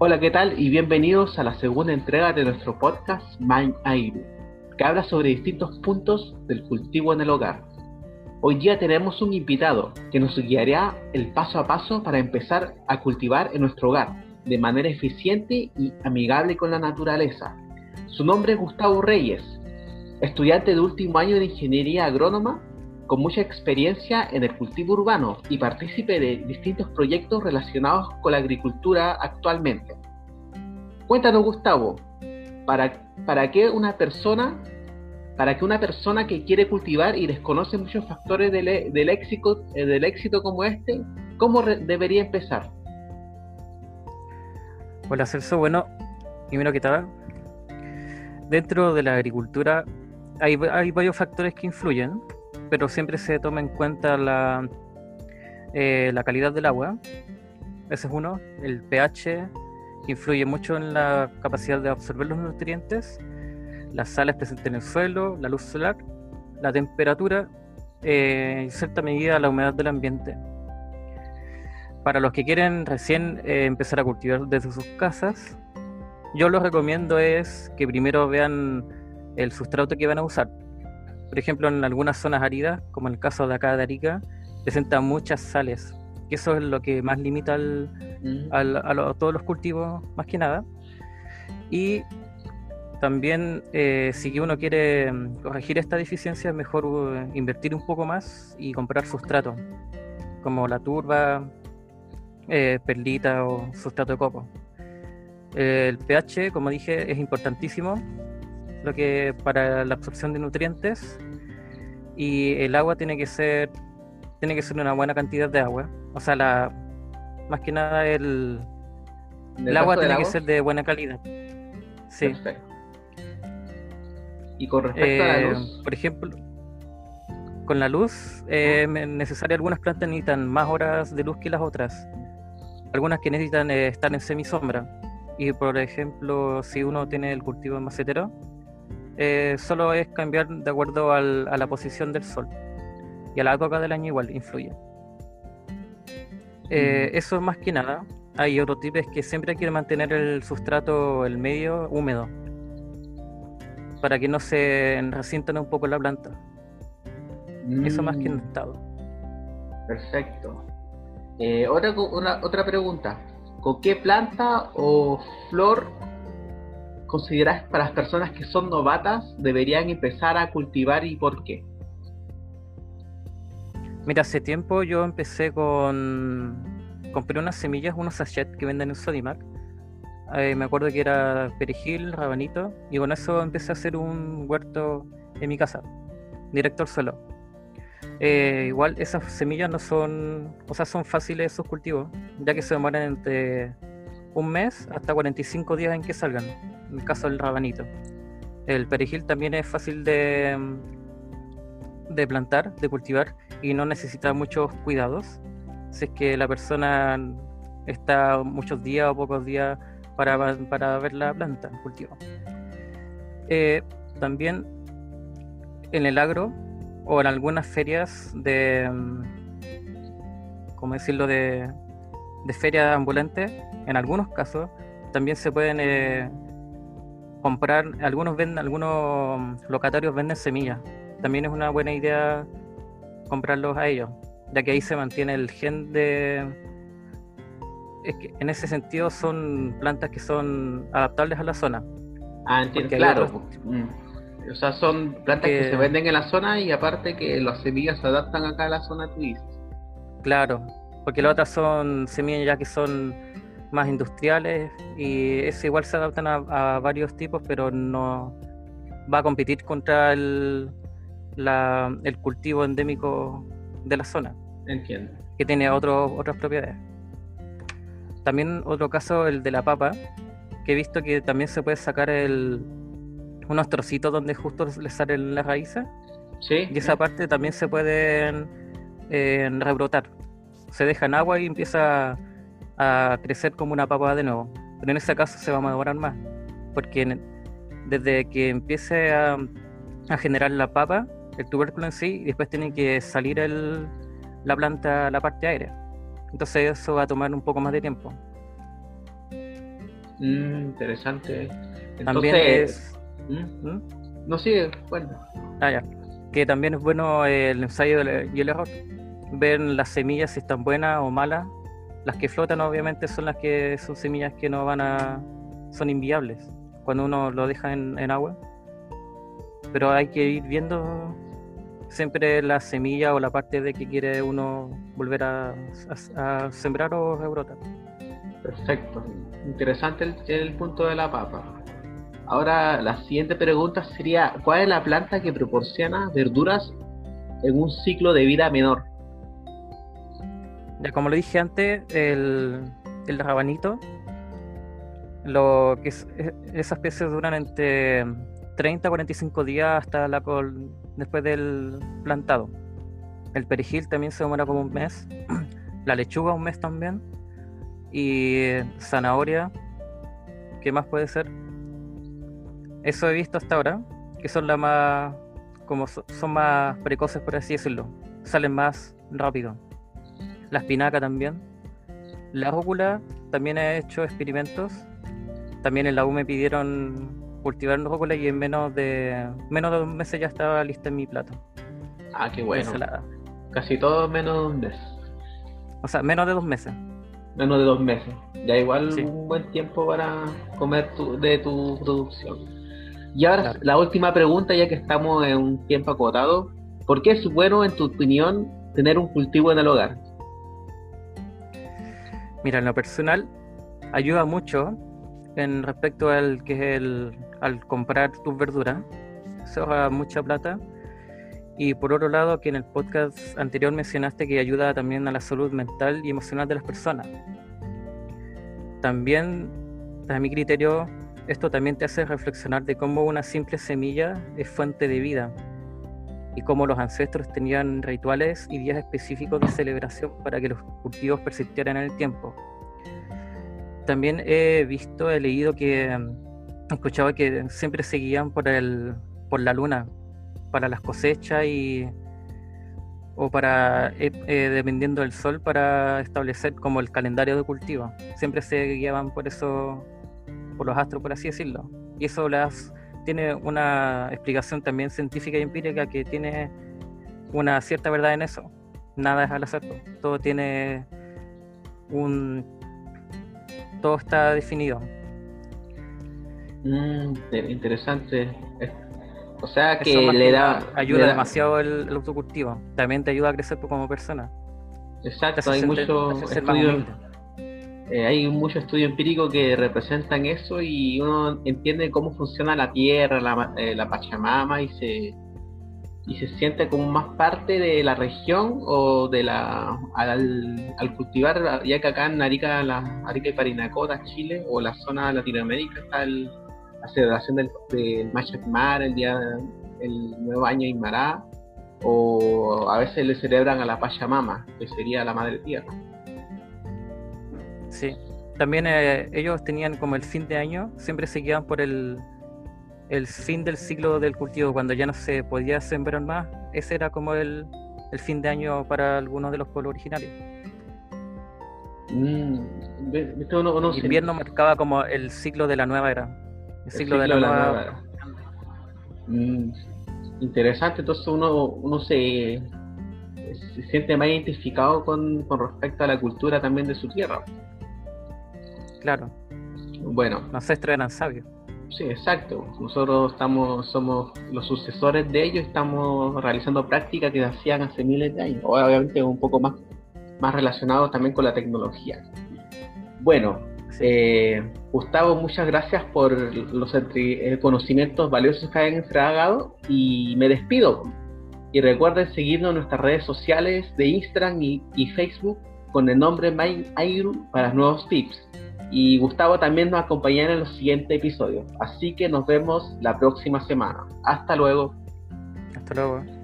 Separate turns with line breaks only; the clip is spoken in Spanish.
Hola, ¿qué tal? Y bienvenidos a la segunda entrega de nuestro podcast Mind Airu, que habla sobre distintos puntos del cultivo en el hogar. Hoy día tenemos un invitado que nos guiará el paso a paso para empezar a cultivar en nuestro hogar de manera eficiente y amigable con la naturaleza. Su nombre es Gustavo Reyes, estudiante de último año de Ingeniería Agrónoma con mucha experiencia en el cultivo urbano y partícipe de distintos proyectos relacionados con la agricultura actualmente. Cuéntanos, Gustavo, ¿para, para qué una persona, para que una persona que quiere cultivar y desconoce muchos factores del, del éxito, eh, del éxito como este, cómo debería empezar?
Hola Celso, bueno, primero que tal, dentro de la agricultura hay, hay varios factores que influyen pero siempre se toma en cuenta la, eh, la calidad del agua. Ese es uno. El pH, influye mucho en la capacidad de absorber los nutrientes. Las sales presentes en el suelo, la luz solar, la temperatura eh, en cierta medida la humedad del ambiente. Para los que quieren recién eh, empezar a cultivar desde sus casas, yo lo recomiendo es que primero vean el sustrato que van a usar por ejemplo, en algunas zonas áridas, como en el caso de acá de Arica, presenta muchas sales. Y eso es lo que más limita mm. a, todos los cultivos, más que nada. Y también, eh, si uno quiere mm, corregir esta deficiencia, es mejor uh, invertir un poco más y comprar sustrato, como la turba, eh, perlita o sustrato de copo. el pH, como dije, es importantísimo lo que para la absorción de nutrientes y el agua tiene que ser tiene que ser una buena cantidad de agua o sea la más que nada el el agua tiene que ser de buena calidad. Sí.
Y con respecto a la eh, luz.
por ejemplo con la luz eh, necesaria algunas plantas necesitan más horas de luz que las otras. Algunas que necesitan eh, estar en semisombra. Y por ejemplo si uno tiene el cultivo en macetero eh, solo es cambiar de acuerdo a la posición del sol. Y a la época del año igual influye. Eh, mm. Eso más que nada. Hay otro tipo es que siempre hay que mantener el sustrato, el medio, húmedo. Para que no se resientan un poco la planta. Eso más que
mm.
estado.
Perfecto. Eh, otra, otra pregunta. ¿Con qué planta o flor consideras para las personas que son novatas deberían empezar a cultivar y por qué?
Mira, hace tiempo yo empecé con. Compré unas semillas, unos sachets que venden en Sodimac. Eh, me acuerdo que era perejil, rabanito, y con eso empecé a hacer un huerto en mi casa, directo al suelo. Eh, igual esas semillas no son, o sea, son fáciles sus cultivos, ya que se demoran entre un mes hasta 45 días en que salgan en el caso del rabanito. El perejil también es fácil de, de plantar, de cultivar y no necesita muchos cuidados. Si es que la persona está muchos días o pocos días para, para ver la planta, el cultivo. Eh, también en el agro o en algunas ferias de, ¿cómo decirlo?, de, de feria ambulante, en algunos casos también se pueden eh, comprar, algunos venden, algunos locatarios venden semillas. También es una buena idea comprarlos a ellos, ya que ahí se mantiene el gen de... Es que en ese sentido son plantas que son adaptables a la zona.
Ah, entiendo, claro. Mm. O sea, son plantas que... se venden en la zona y aparte que las semillas se adaptan acá a la zona tú
Claro, porque las otras son semillas ya que son más industriales y eso igual se adaptan a, varios tipos, pero no va a competir contra el, el cultivo endémico de la zona.
Entiendo.
Que tiene otros otras propiedades. También otro caso, el de la papa, que he visto que también se puede sacar el, unos trocitos donde justo le salen las raíces.
Sí.
Y esa parte también se puede eh, rebrotar. Se deja en agua y empieza a crecer como una papa de nuevo. Pero en ese caso se va a demorar más, porque desde que empiece a, generar la papa, el tubérculo en sí, y después tiene que salir el, la planta, la parte aérea. Entonces eso va a tomar un poco más de tiempo.
Mm, interesante.
también es...
¿Mm? ¿Mm? No sigue, bueno.
Ah, ya. Que también es bueno el ensayo y el error. Ver las semillas si están buenas o malas. Las que flotan obviamente son las que son semillas que no van a... son inviables cuando uno lo deja en, en agua. Pero hay que ir viendo siempre la semilla o la parte de que quiere uno volver a, sembrar o rebrotar.
Perfecto, interesante el, el, punto de la papa. Ahora la siguiente pregunta sería, ¿cuál es la planta que proporciona verduras en un ciclo de vida menor?
Ya como lo dije antes, el, el rabanito, lo que es, esas especies duran entre 30 a 45 días hasta la col después del plantado. El perejil también se demora como un mes. La lechuga un mes también. Y zanahoria. ¿Qué más puede ser? Eso he visto hasta ahora. Que son las más. como son más precoces por así decirlo. Salen más rápido. La espinaca también. La rúcula también he hecho experimentos. También en la U me pidieron cultivar rúcula y en menos de menos de dos meses ya estaba lista en mi plato.
Ah, qué bueno. Casi todo menos de un mes.
O sea, menos de dos meses.
Menos de dos meses. Ya igual un buen tiempo para comer de tu producción. Y ahora la última pregunta, ya que estamos en un tiempo acotado. ¿Por qué es bueno, en tu opinión, tener un cultivo en el hogar?
Mira, en lo personal, ayuda mucho en respecto al que es el al comprar tus verduras, se ahorra mucha plata. Y por otro lado, que en el podcast anterior mencionaste que ayuda también a la salud mental y emocional de las personas. También, a mi criterio, esto también te hace reflexionar de cómo una simple semilla es fuente de vida y cómo los ancestros tenían rituales y días específicos de celebración para que los cultivos persistieran en el tiempo. También he visto, he leído que escuchaba que siempre seguían por el por la luna para las cosechas y o para eh, eh, dependiendo del sol para establecer como el calendario de cultivo. Siempre se guiaban por eso por los astros por así decirlo. Y eso las tiene una explicación también científica y empírica que tiene una cierta verdad en eso. Nada es al azar todo tiene un todo está definido
Mm, interesante. O sea que le da.
Ayuda demasiado el, autocultivo. También te ayuda a crecer como persona.
Exacto, hay mucho estudio, eh, hay mucho estudio empírico que representan eso y uno entiende cómo funciona la tierra, la, eh, la Pachamama y se y se siente como más parte de la región o de la al, al cultivar ya que acá en Arica, la Arica y Parinacota, Chile o la zona de Latinoamérica está el la celebración del, del Machacmar, el día el nuevo año Inmará, o a veces le celebran a la Pachamama, que sería la Madre Tierra.
Sí, también eh, ellos tenían como el fin de año, siempre se guiaban por el, el fin del ciclo del cultivo, cuando ya no se podía sembrar más, ese era como el, el fin de año para algunos de los pueblos originarios.
Mm,
invierno marcaba como el ciclo de la nueva era. El ciclo, de la, nueva.
Mm, interesante, entonces uno, uno se, se siente más identificado con, con respecto a la cultura también de su tierra.
Claro.
Bueno.
Los ancestros eran sabios.
Sí, exacto. Nosotros estamos, somos los sucesores de ellos, estamos realizando prácticas que hacían hace miles de años. Obviamente un poco más, más relacionado también con la tecnología. Bueno, eh, Gustavo, muchas gracias por los eh, conocimientos valiosos que han entregado y me despido. Y recuerden seguirnos en nuestras redes sociales de Instagram y, Facebook con el nombre MindAiru para nuevos tips. Y Gustavo también nos acompañará en los siguientes episodios. Así que nos vemos la próxima semana. Hasta luego.
Hasta luego.